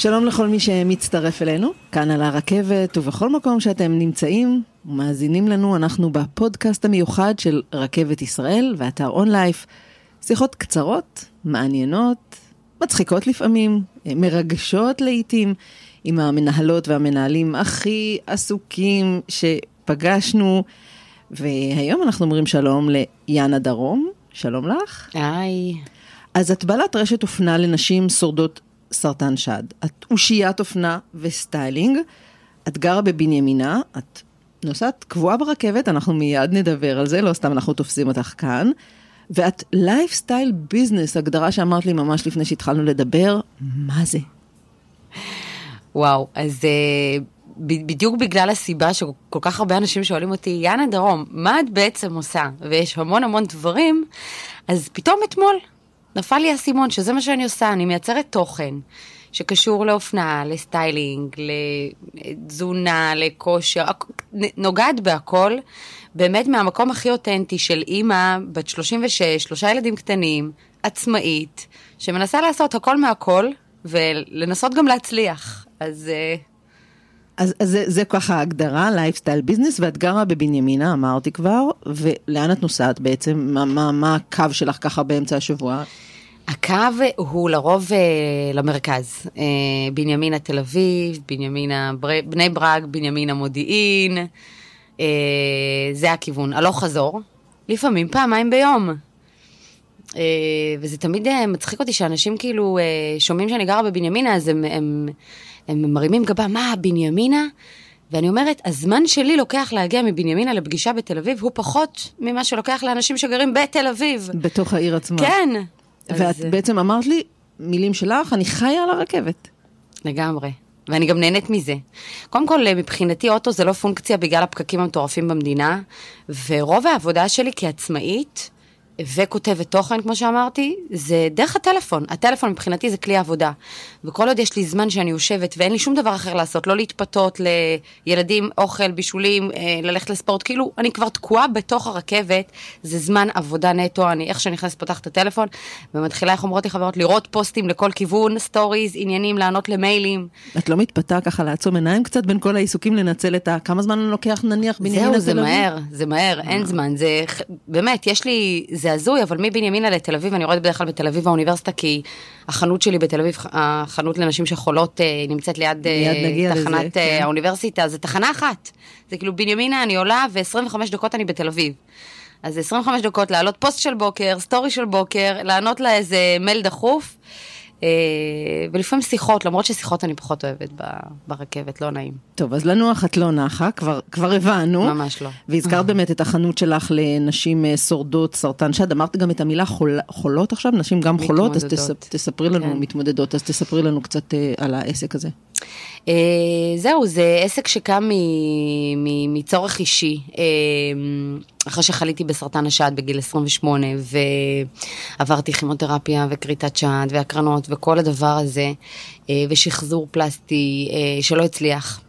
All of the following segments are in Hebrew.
שלום לכל מי שמצטרף אלינו, כאן על הרכבת ובכל מקום שאתם נמצאים ומאזינים לנו, אנחנו בפודקאסט המיוחד של רכבת ישראל ואתר אונלייף. שיחות קצרות, מעניינות, מצחיקות לפעמים, מרגשות לעיתים, עם המנהלות והמנהלים הכי עסוקים שפגשנו. והיום אנחנו אומרים שלום ליאנה דרום, שלום לך. היי. אז את בעלת רשת אופנה לנשים שורדות סרטן שד. את אושיית אופנה וסטיילינג, את גרה בבנימינה, את נוסעת קבועה ברכבת, אנחנו מיד נדבר על זה, לא סתם אנחנו תופסים אותך כאן. ואת lifestyle business, הגדרה שאמרת לי ממש לפני שהתחלנו לדבר, מה זה? וואו, אז אה, בדיוק בגלל הסיבה שכל כך הרבה אנשים שואלים אותי, יאנה דרום, מה את בעצם עושה? ויש המון המון דברים, אז פתאום אתמול נפל לי האסימון שזה מה שאני עושה, אני מייצרת תוכן שקשור לאופנה, לסטיילינג, לתזונה, לכושר, נוגעת בהכל, באמת מהמקום הכי אותנטי של אימא בת 36, שלושה ילדים קטנים, עצמאית, שמנסה לעשות הכל מהכל ולנסות גם להצליח. אז... אה, אז, אז זה, זה ככה ההגדרה, lifestyle business, ואת גרה בבנימינה, אמרתי כבר, ולאן את נוסעת בעצם? מה, מה, מה הקו שלך ככה באמצע השבוע? הקו הוא לרוב uh, למרכז, uh, בנימינה תל אביב, בנימינה בר... בני ברק, בנימינה מודיעין, uh, זה הכיוון, הלוך חזור, לפעמים פעמיים ביום. Uh, וזה תמיד uh, מצחיק אותי שאנשים כאילו uh, שומעים שאני גרה בבנימינה, אז הם, הם, הם מרימים גבה, מה, בנימינה? ואני אומרת, הזמן שלי לוקח להגיע מבנימינה לפגישה בתל אביב, הוא פחות ממה שלוקח לאנשים שגרים בתל אביב. בתוך העיר עצמה. כן. ואת אז... בעצם אמרת לי, מילים שלך, אני חיה על הרכבת. לגמרי. ואני גם נהנית מזה. קודם כל, מבחינתי אוטו זה לא פונקציה בגלל הפקקים המטורפים במדינה, ורוב העבודה שלי כעצמאית, וכותבת תוכן, כמו שאמרתי, זה דרך הטלפון. הטלפון מבחינתי זה כלי עבודה. וכל עוד יש לי זמן שאני יושבת ואין לי שום דבר אחר לעשות, לא להתפתות לילדים, אוכל, בישולים, אה, ללכת לספורט, כאילו, אני כבר תקועה בתוך הרכבת, זה זמן עבודה נטו, אני איך שאני נכנסת פותחת את הטלפון, ומתחילה, איך אומרות לי חברות, לראות פוסטים לכל כיוון, סטוריז, עניינים, לענות למיילים. את לא מתפתה ככה לעצום עיניים קצת בין כל העיסוקים לנצל את ה... כמה זמן לוקח נניח בנימין זהו, זה מהר, זה מהר, אין זמן, זה באמת, יש לי, זה זה הזוי, אבל מבנימינה לתל אביב, אני יורדת בדרך כלל בתל אביב האוניברסיטה, כי החנות שלי בתל אביב, החנות לנשים שחולות, אה, נמצאת ליד, אה, תחנת לזה, אה, כן. האוניברסיטה, זה תחנה אחת. זה כאילו בנימינה, אני עולה, ו-25 דקות אני בתל אביב. אז 25 דקות לעלות פוסט של בוקר, סטורי של בוקר, לענות לה איזה מייל דחוף. אה, ולפעמים שיחות, למרות ששיחות אני פחות אוהבת ברכבת, לא נעים. טוב, אז לנוח את לא נחה, כבר, כבר הבנו. ממש לא. והזכרת באמת את החנות שלך לנשים אה, שורדות סרטן שד, אמרת גם את המילה חול, חולות עכשיו, נשים גם חולות, אז תספ, תספרי לנו, כן. מתמודדות, אז תספרי לנו קצת אה, על העסק הזה. Uh, זהו, זה עסק שקם מצורך אישי. Uh, אחרי שחליתי בסרטן השד בגיל 28, ועברתי כימותרפיה וכריתת שד והקרנות וכל הדבר הזה, uh, ושחזור פלסטי uh, שלא הצליח.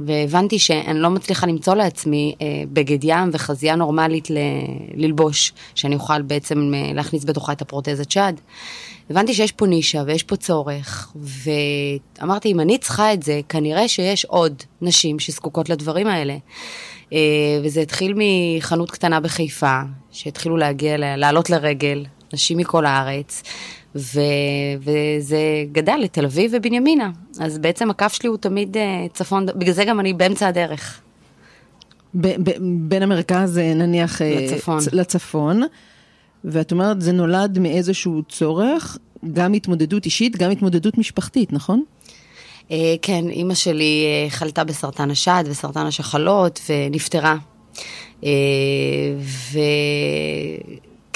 והבנתי שאני לא מצליחה למצוא לעצמי אה, בגד ים וחזייה נורמלית ל- ללבוש, שאני אוכל בעצם אה, להכניס בתוכה את הפרוטזת שד. הבנתי שיש פה נישה ויש פה צורך, ואמרתי, אם אני צריכה את זה, כנראה שיש עוד נשים שזקוקות לדברים האלה. אה, וזה התחיל מחנות קטנה בחיפה, שהתחילו להגיע, לעלות לרגל, נשים מכל הארץ, ו, וזה גדל לתל אביב ובנימינה. אז בעצם הקו שלי הוא תמיד אה, צפון, בגלל זה גם אני באמצע הדרך. ב- ב- בין המרכז אה, נניח לצפון. לצפון. ואת אומרת, זה נולד מאיזשהו צורך, גם התמודדות אישית, גם התמודדות משפחתית, נכון? כן, אימא שלי חלתה בסרטן השד וסרטן השחלות ונפטרה. Uh,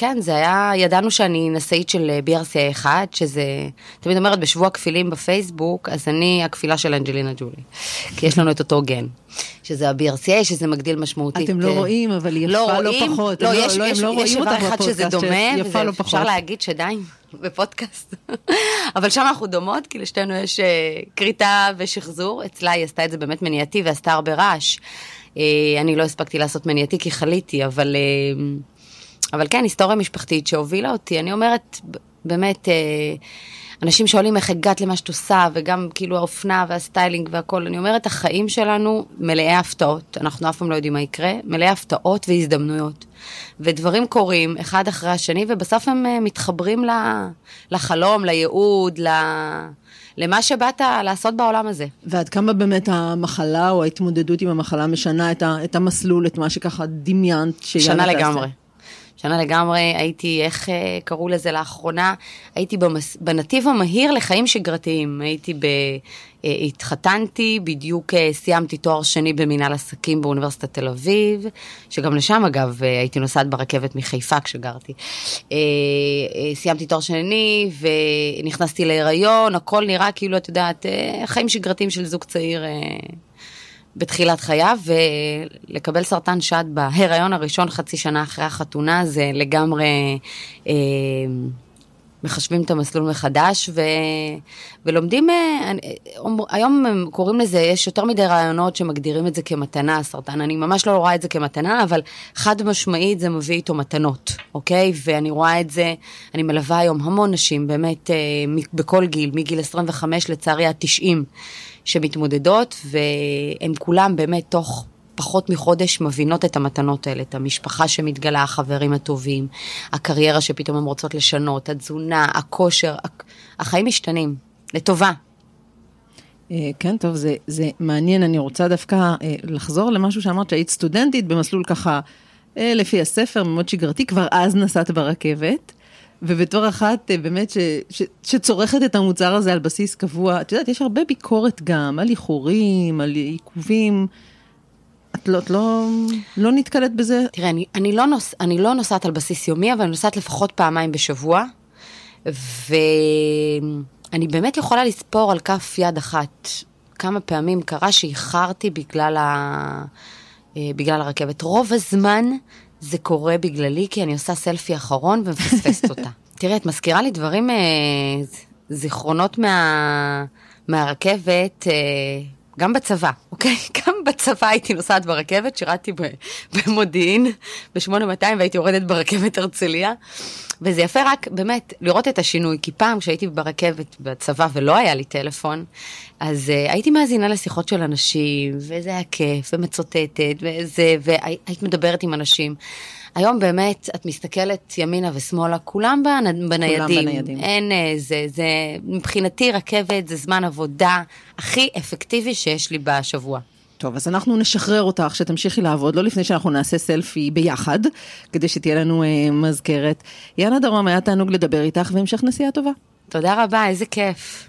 כן, זה היה, ידענו שאני נשאית של BRCA 1, שזה, תמיד אומרת, בשבוע כפילים בפייסבוק, אז אני הכפילה של אנג'לינה ג'ולי. כי יש לנו את אותו גן, שזה ה-BRCA, שזה מגדיל משמעותית. אתם לא רואים, אבל היא לא יפה לא, לא פחות. לא, יש, לא, יש, לא יש דבר אחד שזה דומה, וזה לא אפשר להגיד שדי, בפודקאסט. אבל שם אנחנו דומות, כי לשתינו יש כריתה ושחזור. אצלה היא עשתה את זה באמת מניעתי ועשתה הרבה רעש. אני לא הספקתי לעשות מניעתי כי חליתי, אבל... אבל כן, היסטוריה משפחתית שהובילה אותי, אני אומרת, באמת, אה, אנשים שואלים איך הגעת למה שאת עושה, וגם כאילו האופנה והסטיילינג והכל, אני אומרת, החיים שלנו מלאי הפתעות, אנחנו אף פעם לא יודעים מה יקרה, מלאי הפתעות והזדמנויות. ודברים קורים אחד אחרי השני, ובסוף הם אה, מתחברים לחלום, לייעוד, ל... למה שבאת לעשות בעולם הזה. ועד כמה באמת המחלה או ההתמודדות עם המחלה משנה את, ה, את המסלול, את מה שככה דמיינת? שנה לגמרי. שנה לגמרי, הייתי, איך אה, קראו לזה לאחרונה? הייתי במס, בנתיב המהיר לחיים שגרתיים. הייתי ב... אה, התחתנתי, בדיוק אה, סיימתי תואר שני במנהל עסקים באוניברסיטת תל אביב, שגם לשם אגב הייתי נוסעת ברכבת מחיפה כשגרתי. סיימתי תואר שני ונכנסתי להיריון, הכל נראה כאילו, את יודעת, חיים שגרתיים של זוג צעיר בתחילת חייו, ולקבל סרטן שד בהיריון הראשון חצי שנה אחרי החתונה זה לגמרי אה, מחשבים את המסלול מחדש ו, ולומדים, אה, היום הם קוראים לזה, יש יותר מדי רעיונות שמגדירים את זה כמתנה, סרטן, אני ממש לא רואה את זה כמתנה, אבל חד משמעית זה מביא איתו מתנות, אוקיי? ואני רואה את זה, אני מלווה היום המון נשים, באמת, אה, בכל גיל, מגיל 25 לצערי עד 90. שמתמודדות, והן כולן באמת תוך פחות מחודש מבינות את המתנות האלה, את המשפחה שמתגלה, החברים הטובים, הקריירה שפתאום הן רוצות לשנות, התזונה, הכושר, החיים משתנים, לטובה. אה, כן, טוב, זה, זה מעניין, אני רוצה דווקא אה, לחזור למשהו שאמרת שהיית סטודנטית במסלול ככה, אה, לפי הספר, מאוד שגרתי, כבר אז נסעת ברכבת. ובתור אחת אה, באמת ש, ש, שצורכת את המוצר הזה על בסיס קבוע, את יודעת, יש הרבה ביקורת גם על איחורים, על עיכובים. את לא, לא, לא נתקלת בזה? תראה, אני, אני, לא נוס, אני לא נוסעת על בסיס יומי, אבל אני נוסעת לפחות פעמיים בשבוע, ואני באמת יכולה לספור על כף יד אחת כמה פעמים קרה שאיחרתי בגלל, ה... אה, בגלל הרכבת. רוב הזמן זה קורה בגללי, כי אני עושה סלפי אחרון ומפספסת אותה. תראה, את מזכירה לי דברים, אה, זיכרונות מה, מהרכבת, אה, גם בצבא, אוקיי? גם בצבא הייתי נוסעת ברכבת, שירתתי במודיעין ב-8200 והייתי יורדת ברכבת הרצליה. וזה יפה רק באמת לראות את השינוי, כי פעם כשהייתי ברכבת בצבא ולא היה לי טלפון, אז uh, הייתי מאזינה לשיחות של אנשים, וזה היה כיף, ומצוטטת, וזה, והיית מדברת עם אנשים. היום באמת, את מסתכלת ימינה ושמאלה, כולם בניידים. כולם בניידים. אין, אה, זה, זה, מבחינתי רכבת זה זמן עבודה הכי אפקטיבי שיש לי בשבוע. טוב, אז אנחנו נשחרר אותך שתמשיכי לעבוד, לא לפני שאנחנו נעשה סלפי ביחד, כדי שתהיה לנו אה, מזכרת. יאנה דרום, היה תענוג לדבר איתך, והמשך נסיעה טובה. תודה רבה, איזה כיף.